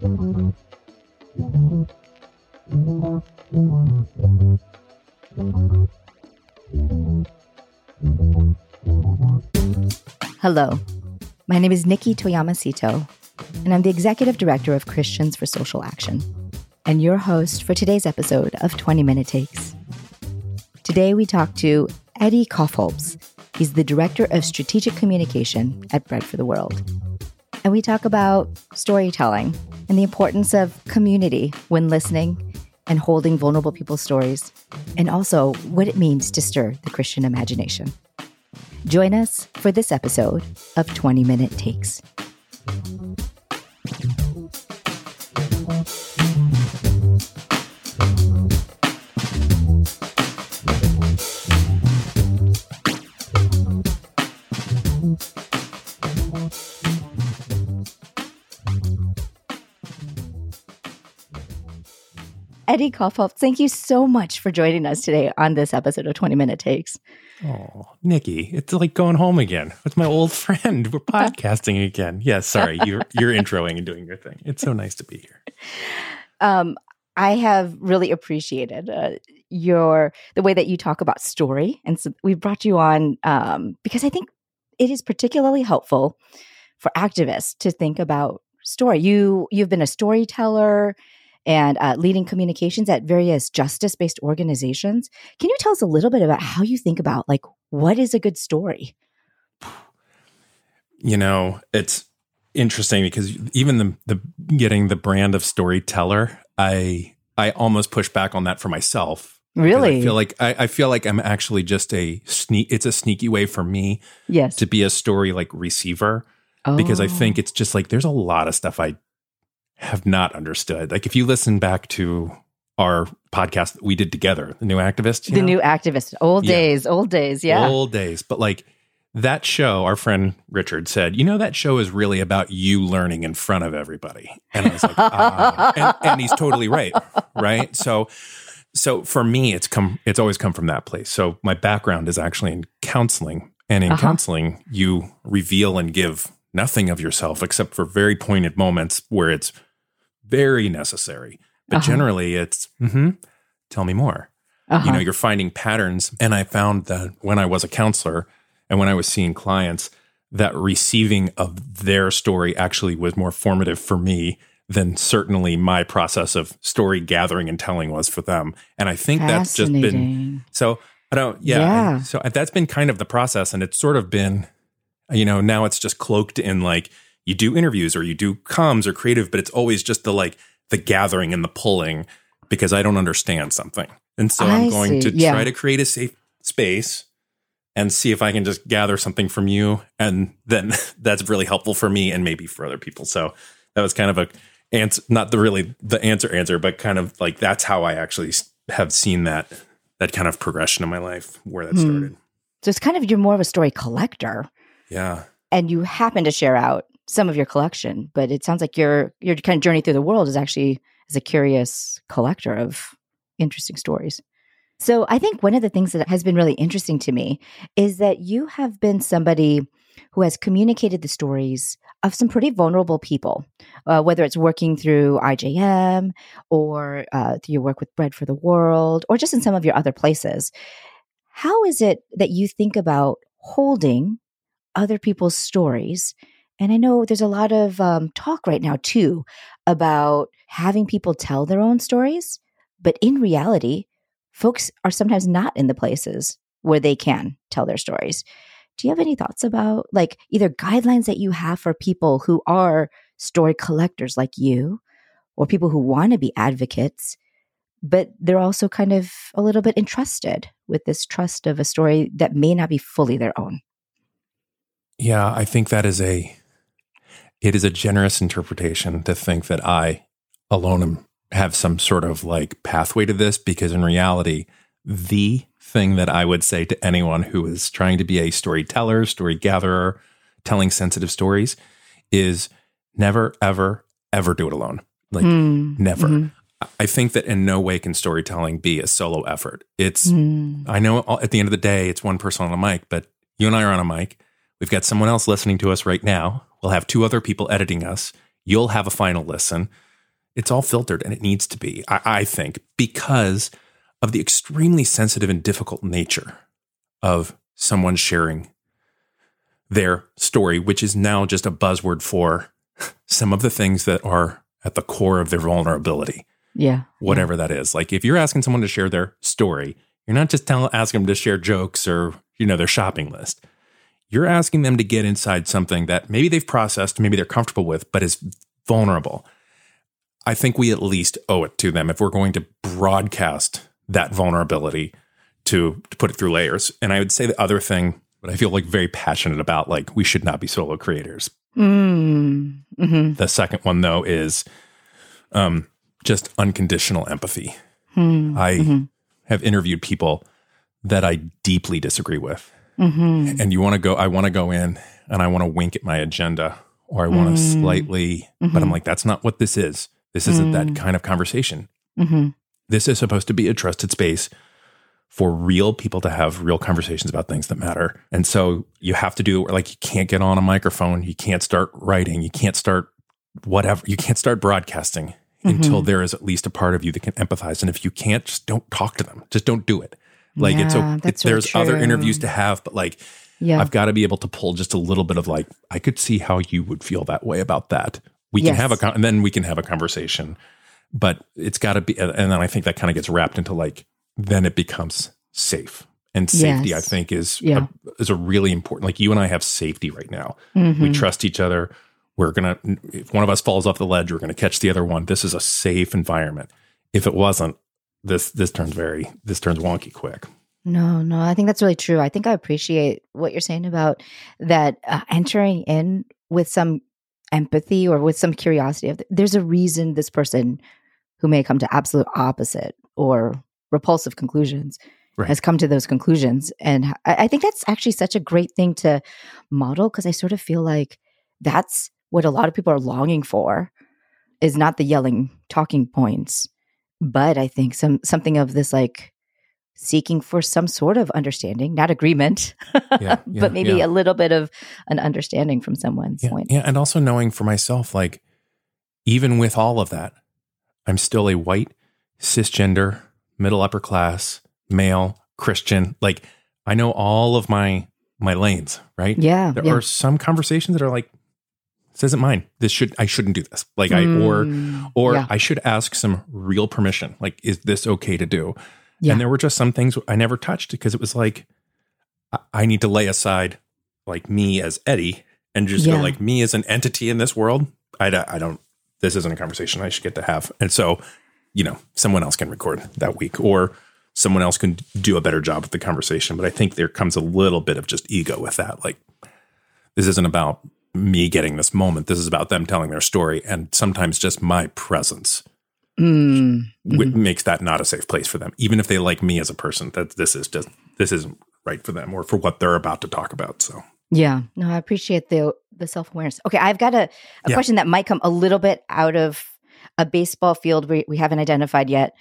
Hello, my name is Nikki Toyama Szeto, and I'm the Executive Director of Christians for Social Action, and your host for today's episode of 20 Minute Takes. Today we talk to Eddie Kaufholz. He's the Director of Strategic Communication at Bread for the World. And we talk about storytelling and the importance of community when listening and holding vulnerable people's stories, and also what it means to stir the Christian imagination. Join us for this episode of 20 Minute Takes. Eddie thank you so much for joining us today on this episode of 20 Minute Takes. Oh, Nikki, it's like going home again with my old friend. We're podcasting again. Yes, yeah, sorry, you're you're introing and doing your thing. It's so nice to be here. Um, I have really appreciated uh, your the way that you talk about story, and so we brought you on um, because I think it is particularly helpful for activists to think about story. You you've been a storyteller and uh, leading communications at various justice based organizations. Can you tell us a little bit about how you think about like what is a good story? You know, it's interesting because even the the getting the brand of storyteller, I I almost push back on that for myself. Really, I feel like I, I, feel like I'm actually just a sneak. It's a sneaky way for me, yes, to be a story like receiver. Oh. Because I think oh. it's just like there's a lot of stuff I have not understood. Like if you listen back to our podcast that we did together, the new activist, the know? new activist, old yeah. days, old days, yeah, old days. But like that show, our friend Richard said, you know, that show is really about you learning in front of everybody. And I was like, ah. and, and he's totally right, right? So, so for me, it's come, it's always come from that place. So my background is actually in counseling, and in uh-huh. counseling, you reveal and give nothing of yourself except for very pointed moments where it's very necessary. But uh-huh. generally, it's mm-hmm, tell me more. Uh-huh. You know, you're finding patterns. And I found that when I was a counselor and when I was seeing clients, that receiving of their story actually was more formative for me than certainly my process of story gathering and telling was for them. And I think that's just been so. I don't, yeah. yeah. So that's been kind of the process, and it's sort of been, you know, now it's just cloaked in like you do interviews or you do comms or creative, but it's always just the like the gathering and the pulling because I don't understand something. And so I am going see. to yeah. try to create a safe space and see if I can just gather something from you. And then that's really helpful for me and maybe for other people. So that was kind of a answer, not the really the answer answer, but kind of like that's how I actually have seen that that kind of progression in my life where that hmm. started. So it's kind of you're more of a story collector. Yeah. And you happen to share out some of your collection, but it sounds like your your kind of journey through the world is actually as a curious collector of interesting stories. So I think one of the things that has been really interesting to me is that you have been somebody who has communicated the stories of some pretty vulnerable people, uh, whether it's working through IJM or uh, through your work with Bread for the World or just in some of your other places. How is it that you think about holding other people's stories and I know there's a lot of um, talk right now, too, about having people tell their own stories. But in reality, folks are sometimes not in the places where they can tell their stories. Do you have any thoughts about like either guidelines that you have for people who are story collectors like you or people who want to be advocates, but they're also kind of a little bit entrusted with this trust of a story that may not be fully their own? Yeah, I think that is a it is a generous interpretation to think that I alone am, have some sort of like pathway to this because in reality, the thing that I would say to anyone who is trying to be a storyteller, story gatherer, telling sensitive stories is never, ever, ever do it alone. Like, mm. never. Mm-hmm. I think that in no way can storytelling be a solo effort. It's, mm. I know at the end of the day, it's one person on a mic, but you and I are on a mic. We've got someone else listening to us right now We'll have two other people editing us. You'll have a final listen. It's all filtered and it needs to be, I, I think, because of the extremely sensitive and difficult nature of someone sharing their story, which is now just a buzzword for some of the things that are at the core of their vulnerability. Yeah. Whatever yeah. that is. Like if you're asking someone to share their story, you're not just telling asking them to share jokes or, you know, their shopping list. You're asking them to get inside something that maybe they've processed, maybe they're comfortable with, but is vulnerable. I think we at least owe it to them if we're going to broadcast that vulnerability to, to put it through layers. And I would say the other thing that I feel like very passionate about, like we should not be solo creators. Mm, mm-hmm. The second one though is um, just unconditional empathy. Mm, I mm-hmm. have interviewed people that I deeply disagree with. Mm-hmm. And you want to go, I want to go in and I want to wink at my agenda or I want to Mm. slightly, but I'm Mhm. like, that's not what this is. This isn't that Mm. kind of conversation. Mm-hmm. This is supposed to be a trusted space for real people to have real conversations about things that matter. And so you have to do like you can't get on a microphone, you can't start writing, you can't start whatever, you can't start broadcasting until Mhm. there is at least a part of you that can empathize. And if you can't, just don't talk to them. Just don't do it. Like it's Yeah, a, that's it, really there's other interviews to have, but like Yeah. I've got to be able to pull just a little bit of like, I could see how you would feel that way about that. We can Yes. have a, con- and then we can have a conversation, but it's got to be, and then I think that kind of gets wrapped into like, then it becomes safe. And safety, Yes. I think, is Yeah. a, is a really important. Like you and I have safety right now. Mhm. We trust each other. We're gonna, if one of us falls off the ledge, we're gonna catch the other one. This is a safe environment. If it wasn't, this this turns very this turns wonky quick. No, no, I think that's really true. I think I appreciate what you're saying about that uh, entering in with some empathy or with some curiosity of there's a reason this person who may come to absolute opposite or repulsive conclusions Right. has come to those conclusions and I, I think that's actually such a great thing to model because i sort of feel like that's what a lot of people are longing for is not the yelling talking points but i think some something of this like seeking for some sort of understanding not agreement Yeah, yeah, but maybe yeah. a little bit of an understanding from someone's point yeah, and also knowing for myself, like even with all of that, I'm still a white, cisgender, middle upper class, male, Christian. Like I know all of my my lanes, right? yeah There are some conversations that are like, this isn't mine. This should I shouldn't do this. Like I or Mm, or yeah. I should ask some real permission. Like, is this okay to do? Yeah. And there were just some things I never touched because it was like, I, I need to lay aside like me as Eddie and just Yeah. go like me as an entity in this world. I, don't- I don't, this isn't a conversation I should get to have. And so, you know, someone else can record that week or someone else can do a better job with the conversation. But I think there comes a little bit of just ego with that. Like, this isn't about me getting this moment. This is about them telling their story. And sometimes just my presence Mm, wi- makes that not a safe place for them, even if they like me as a person. That this is just this isn't right for them or for what they're about to talk about. So Yeah, no, I appreciate the the self awareness. Okay, I've got a, a Yeah. question that might come a little bit out of a baseball field we, we haven't identified yet.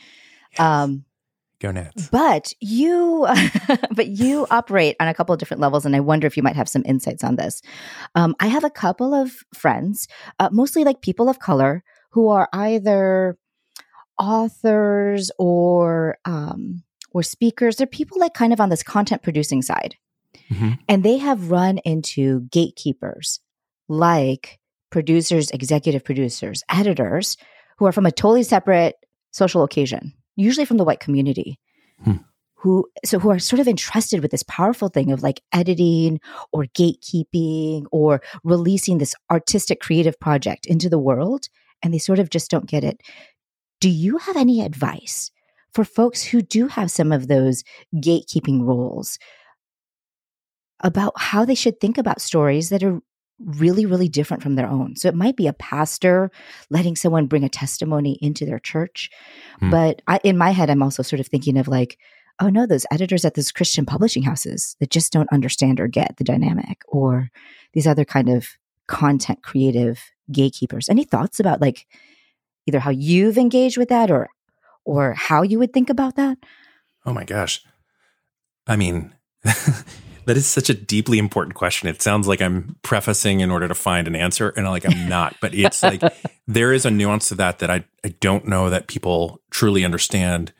Um, go Nats. but you, but you operate on a couple of different levels, and I wonder if you might have some insights on this. Um, I have a couple of friends, uh, mostly like people of color, who are either authors or um, or speakers. They're people like kind of on this content producing side. Mhm. And they have run into gatekeepers like producers, executive producers, editors who are from a totally separate social occasion, usually from the white community. Hmm. Who so who are sort of entrusted with this powerful thing of like editing or gatekeeping or releasing this artistic creative project into the world and they sort of just don't get it. Do you have any advice for folks who do have some of those gatekeeping roles about how they should think about stories that are really, really different from their own. So it might be a pastor letting someone bring a testimony into their church. Hmm. But I, in my head, I'm also sort of thinking of like, oh no, those editors at those Christian publishing houses that just don't understand or get the dynamic, or these other kind of content creative gatekeepers. Any thoughts about like either how you've engaged with that or or how you would think about that? Oh my gosh. I mean, That is such a deeply important question. It sounds like I'm prefacing in order to find an answer, and like I'm not. But it's like there is a nuance to that that I I don't know that people truly understand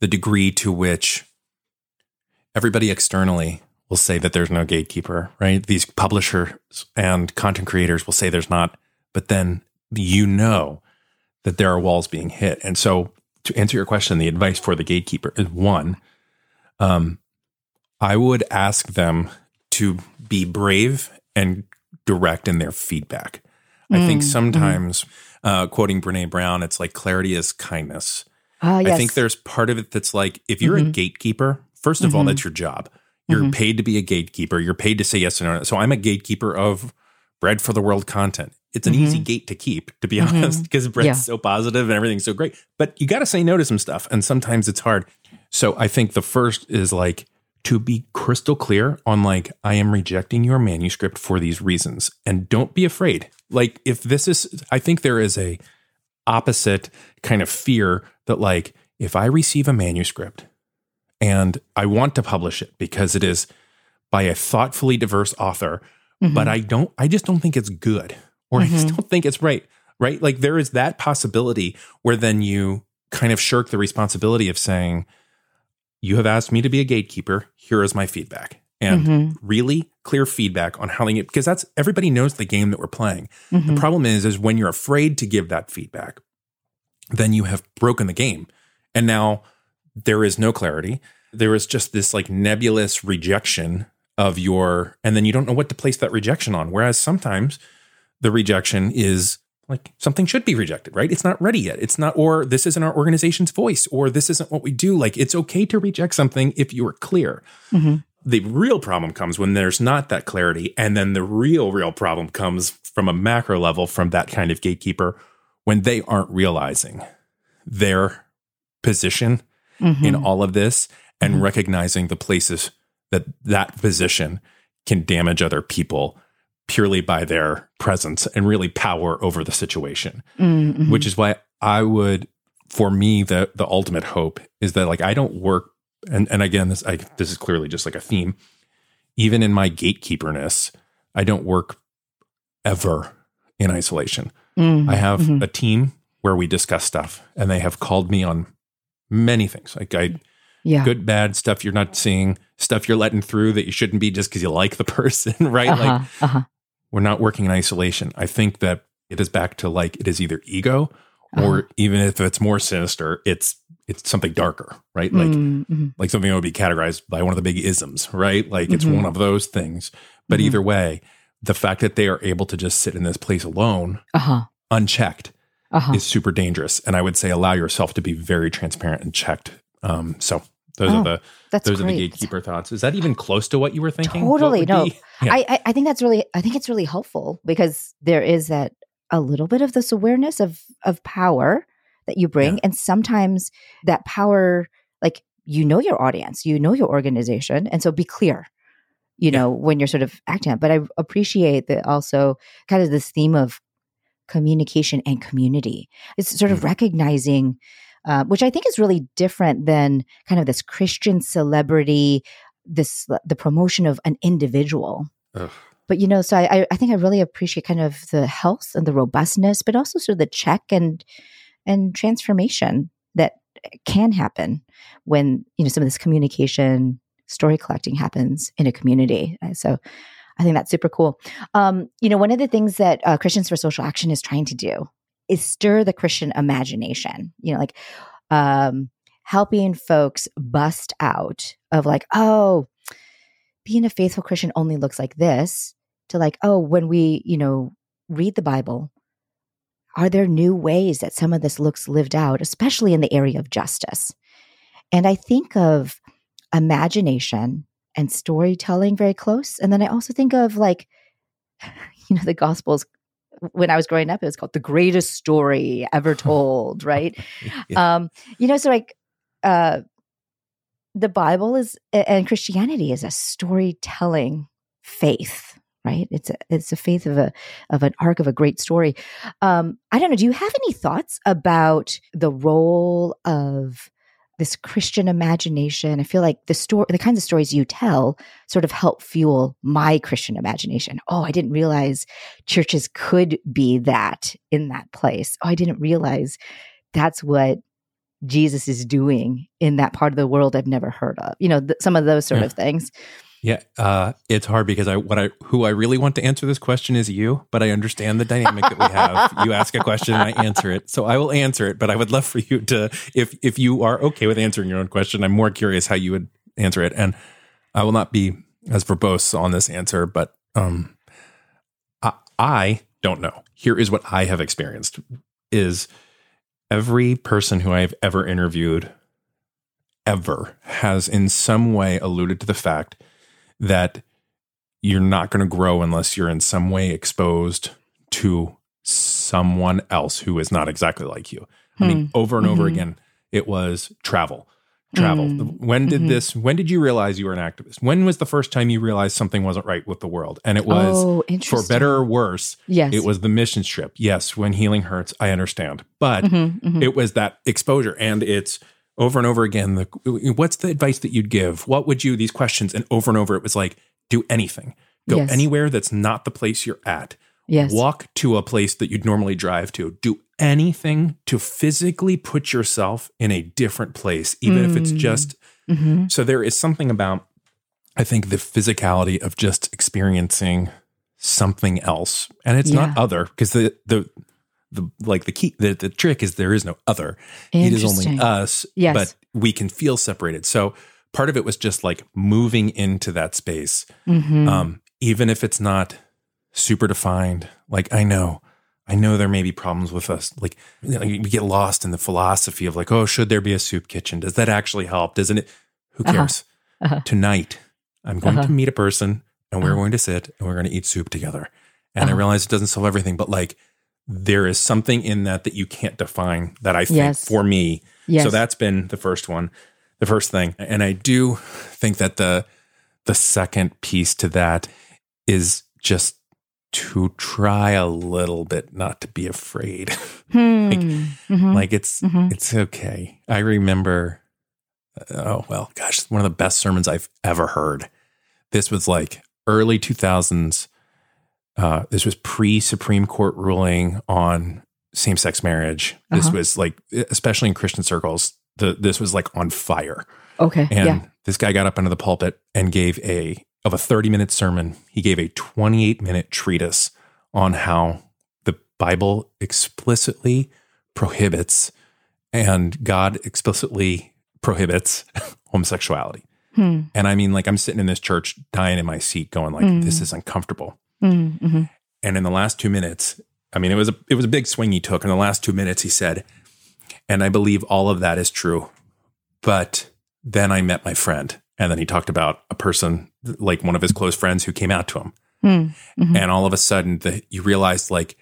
the degree to which everybody externally will say that there's no gatekeeper, right? These publishers and content creators will say there's not, but then you know that there are walls being hit. And so to answer your question, the advice for the gatekeeper is one, um, I would ask them to be brave and direct in their feedback. Mm, I think mm, sometimes, mm-hmm. uh, quoting Brene Brown, it's like clarity is kindness. Uh, yes. I think there's part of it that's like if you're mm-hmm. a gatekeeper, first of mm-hmm. all, that's your job. You're mm-hmm. paid to be a gatekeeper. You're paid to say yes or no. So I'm a gatekeeper of bread for the world content. It's an easy mm-hmm. gate to keep, to be mm-hmm. honest, because bread's yeah. so positive and everything's so great. But you got to say no to some stuff, and sometimes it's hard. So I think the first is like to be crystal clear on like I am rejecting your manuscript for these reasons and don't be afraid. Like if this is I think there is a opposite kind of fear that like if I receive a manuscript and I want to publish it because it is by a thoughtfully diverse author, mm-hmm. but I don't I just don't think it's good or mm-hmm. I just mm-hmm. don't think it's right. Right? Like there is that possibility where then you kind of shirk the responsibility of saying, you have asked me to be a gatekeeper. Here is my feedback. And mm-hmm. really clear feedback on how get, because that's everybody knows the game that we're playing. Mm-hmm. The problem is, is when you're afraid to give that feedback, then you have broken the game. And now there is no clarity. There is just this like nebulous rejection of your, and then you don't know what to place that rejection on. Whereas sometimes the rejection is like something should be rejected, right? It's not ready yet. It's not, or this isn't our organization's voice, or this isn't what we do. Like it's okay to reject something if you are clear. Mm-hmm. The real problem comes when there's not that clarity. And then the real, real problem comes from a macro level from that kind of gatekeeper when they aren't realizing their position mm-hmm. in all of this and mm-hmm. recognizing the places that that position can damage other people purely by their presence and really power over the situation. Mm-hmm. Which is why I would, for me, the the ultimate hope is that like I don't work, and and again, this I, this is clearly just like a theme. Even in my gatekeeperness, I don't work ever in isolation. Mm-hmm. I have mm-hmm. a team where we discuss stuff, and they have called me on many things. Like I, yeah. good, bad stuff you're not seeing, stuff you're letting through that you shouldn't be just because you like the person, right? Uh-huh, like uh-huh we're not working in isolation. I think that it is back to like it is either ego or uh-huh. even if it's more sinister, it's it's something darker, right? Like mm-hmm. like something that would be categorized by one of the big isms, right? Like it's mm-hmm. one of those things. But mm-hmm. either way, the fact that they are able to just sit in this place alone, uh-huh. unchecked, uh-huh. is super dangerous. And I would say allow yourself to be very transparent and checked. Um, so those oh, are the those great. are the gatekeeper thoughts. Is that even close to what you were thinking? Totally. No, yeah. I I think that's really I think it's really helpful because there is that a little bit of this awareness of of power that you bring, yeah. and sometimes that power, like you know your audience, you know your organization, and so be clear. You yeah. know when you're sort of acting out. But I appreciate that also kind of this theme of communication and community. It's sort of mm-hmm. recognizing uh, which I think is really different than kind of this Christian celebrity, this the promotion of an individual. Ugh. But you know, so I, I think I really appreciate kind of the health and the robustness, but also sort of the check and and transformation that can happen when you know some of this communication story collecting happens in a community. Uh, so I think that's super cool. Um, you know, one of the things that uh, Christians for Social Action is trying to do is stir the Christian imagination, you know, like um, helping folks bust out of like, oh, being a faithful Christian only looks like this, to like, oh, when we, you know, read the Bible, are there new ways that some of this looks lived out, especially in the area of justice? And I think of imagination and storytelling very close. And then I also think of like, you know, the Gospels when I was growing up, it was called the greatest story ever told, right? yeah. Um, you know, so like uh, the Bible is and Christianity is a storytelling faith, right? It's a it's a faith of a of an arc of a great story. Um, I don't know. Do you have any thoughts about the role of this Christian imagination. I feel like the story, the kinds of stories you tell sort of help fuel my Christian imagination. Oh, I didn't realize churches could be that in that place. Oh, I didn't realize that's what Jesus is doing in that part of the world I've never heard of. You know, th- some of those sort Yeah. of things. Yeah, uh, it's hard because I what I who I really want to answer this question is you, but I understand the dynamic that we have. you ask a question and I answer it, so I will answer it. But I would love for you to, if if you are okay with answering your own question, I'm more curious how you would answer it, and I will not be as verbose on this answer, but um, I, I don't know. Here is what I have experienced: is every person who I have ever interviewed ever has in some way alluded to the fact that you're not going to grow unless you're in some way exposed to someone else who is not exactly like you. I mean, over and over Mhm. again, it was travel. Travel. Mm. When did Mhm. this, when did you realize you were an activist? When was the first time you realized something wasn't right with the world? And it was, oh, for better or worse, yes. it was the mission trip. Yes, when healing hurts, I understand. But Mhm, mhm. it was that exposure and it's over and over again the what's the advice that you'd give what would you these questions and over and over it was like do anything go Yes. anywhere that's not the place you're at yes. walk to a place that you'd normally drive to do anything to physically put yourself in a different place even if it's Mm. just Mhm. so there is something about i think the physicality of just experiencing something else and it's not other because the the the like the key the, the trick is there is no other it is only us Yes. but we can feel separated so part of it was just like moving into that space Mhm. um even if it's not super defined like i know i know there may be problems with us like you know, we get lost in the philosophy of like oh should there be a soup kitchen does that actually help doesn't it who Uh-huh. cares Uh-huh. tonight i'm going Uh-huh. to meet a person and we're Uh-huh. going to sit and we're going to eat soup together and i Uh-huh. realize it doesn't solve everything but like there is something in that that you can't define that i think Yes. for me yes. so that's been the first one, the first thing. And I do think that the the second piece to that is just to try a little bit not to be afraid. Hmm. like- Mhm. like it's Mhm. it's okay. I remember oh well, gosh, one of the best sermons I've ever heard. This was like early 2000s. Uh, this was pre Supreme Court ruling on same sex marriage. This Uh-huh. was like, especially in Christian circles, the, this was like on fire. okay. And yeah. this guy got up into the pulpit and gave a of a 30 minute sermon. He gave a 28 minute treatise on how the Bible explicitly prohibits and God explicitly prohibits homosexuality. Hmm. And I mean, like I'm sitting in this church dying in my seat, going like, Mm. this is uncomfortable. Mm, mhm. And in the last two minutes, I mean, it was a it was a big swing he took. In the last two minutes, he said, and I believe all of that is true. But then I met my friend, and then he talked about a person like one of his close friends who came out to him, Hmm. Mhm. and all of a sudden, the, you realize like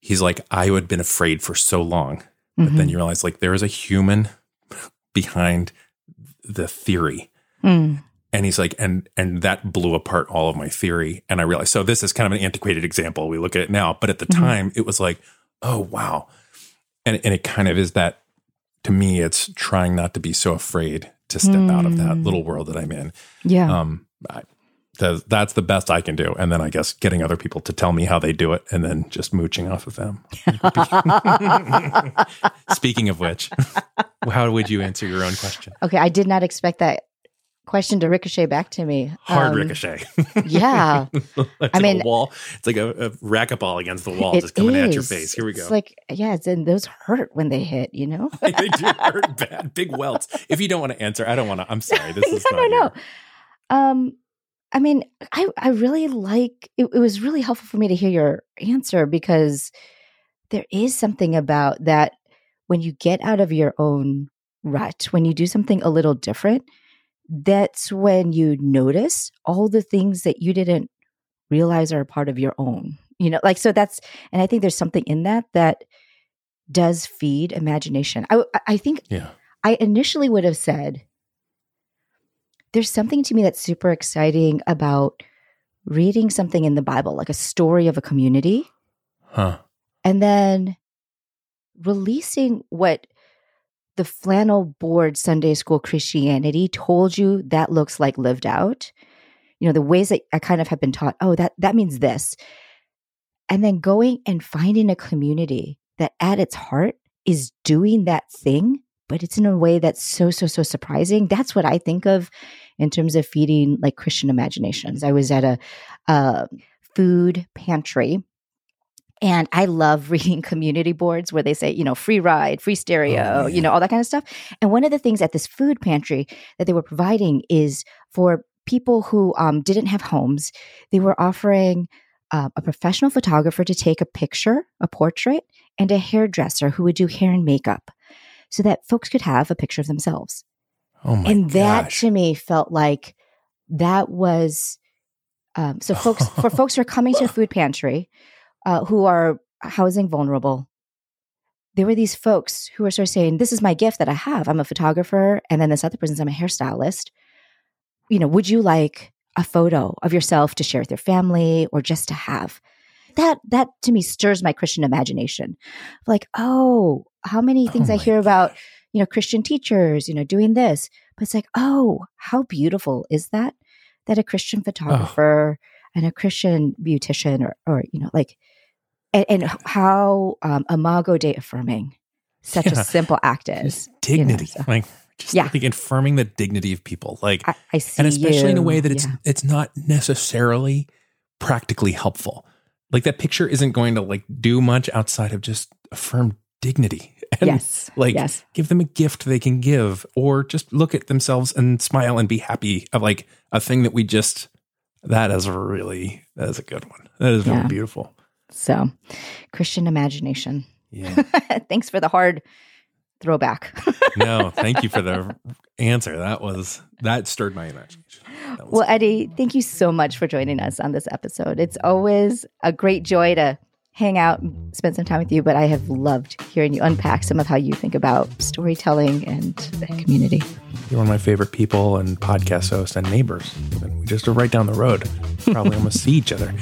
he's like I had been afraid for so long, but then Mhm. you realize like there is a human behind the theory Hmm. And he's like and and that blew apart all of my theory and i realized so this is kind of an antiquated example we look at it now but at the Mhm. time it was like oh wow and and it kind of is that to me it's trying not to be so afraid to step out of that Mm. little world that i'm in Yeah. um I, th- that's the best i can do and then i guess getting other people to tell me how they do it and then just mooching off of them speaking of which how would you answer your own question okay. I did not expect that question to ricochet back to me. hard Um, ricochet Yeah. it's I like mean- a wall. It's like a, a racquetball against the wall, just coming at your face. Here we go. It's like, yeah, it's, and those hurt when they hit, you know? they do hurt bad, big welts. If you don't want to answer, I don't want to. I'm sorry. This is no, not no, no. Um, I mean, I I really like it, it. was really helpful for me to hear your answer because there is something about that when you get out of your own rut, when you do something a little different, that's when you notice all the things that you didn't realize are a part of your own. You know, like so that's and I think there's something in that that does feed imagination. I I think Yeah. I initially would have said, there's something to me that's super exciting about reading something in the Bible, like a story of a community, Huh. and then releasing what the flannel board Sunday school Christianity told you that looks like lived out, you know, the ways that I kind of have been taught, oh, that that means this. And then going and finding a community that at its heart is doing that thing, but it's in a way that's so, so, so surprising. That's what I think of in terms of feeding like Christian imaginations. I was at a, a food pantry and I love reading community boards where they say, you know, free ride, free stereo, oh, you know, all that kind of stuff. And one of the things at this food pantry that they were providing is for people who um, didn't have homes, they were offering uh, a professional photographer to take a picture, a portrait, and a hairdresser who would do hair and makeup so that folks could have a picture of themselves. Oh my and that gosh. to me felt like that was um, so folks for folks who are coming to a food pantry uh, who are housing vulnerable. There were these folks who were sort of saying this is my gift that i have. I'm a photographer and then this other person's i'm a hairstylist. You know would you like a photo of yourself to share with your family or just to have? That that to me stirs my christian imagination. Like oh how many things Oh i hear about you know christian teachers you know doing this. But it's like oh how beautiful is that? That a christian photographer and a christian beautician or or you know like and, and how um, imago dei affirming such Yeah. a simple act is Just dignity. so- like just Yeah. like affirming the dignity of people. Like I, I see and especially in a way that it's Yeah. it's not necessarily practically helpful. Like that picture isn't going to like do much outside of just affirm dignity. And yes like yes give them a gift they can give or just look at themselves and smile and be happy of like a thing that we just that is really that is a good one. That is Yeah. really beautiful. So christian imagination Yeah. thanks for the hard throwback No, thank you for the answer. That was that stirred my imagination. That was well eddie thank you so much for joining us on this episode it's always a great joy to hang out and spend some time with you but i have loved hearing you unpack some of how you think about storytelling and the community You're one of my favorite people and podcast hosts and neighbors. And we just are right down the road. Probably almost see each other.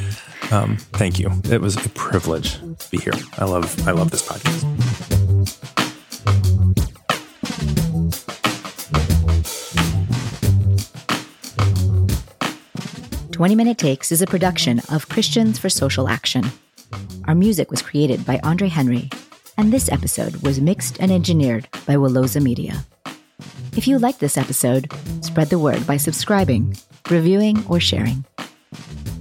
Um, thank you. It was a privilege to be here. I love I love this podcast. 20 Minute Takes is a production of Christians for Social Action. Our music was created by Andre Henry, and this episode was mixed and engineered by Wiloza Media. If you like this episode, spread the word by subscribing, reviewing, or sharing.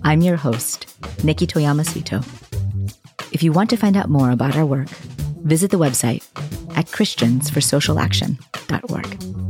I'm your host, Nikki Toyama Szeto. If you want to find out more about our work, visit the website at christiansforsocialaction.org.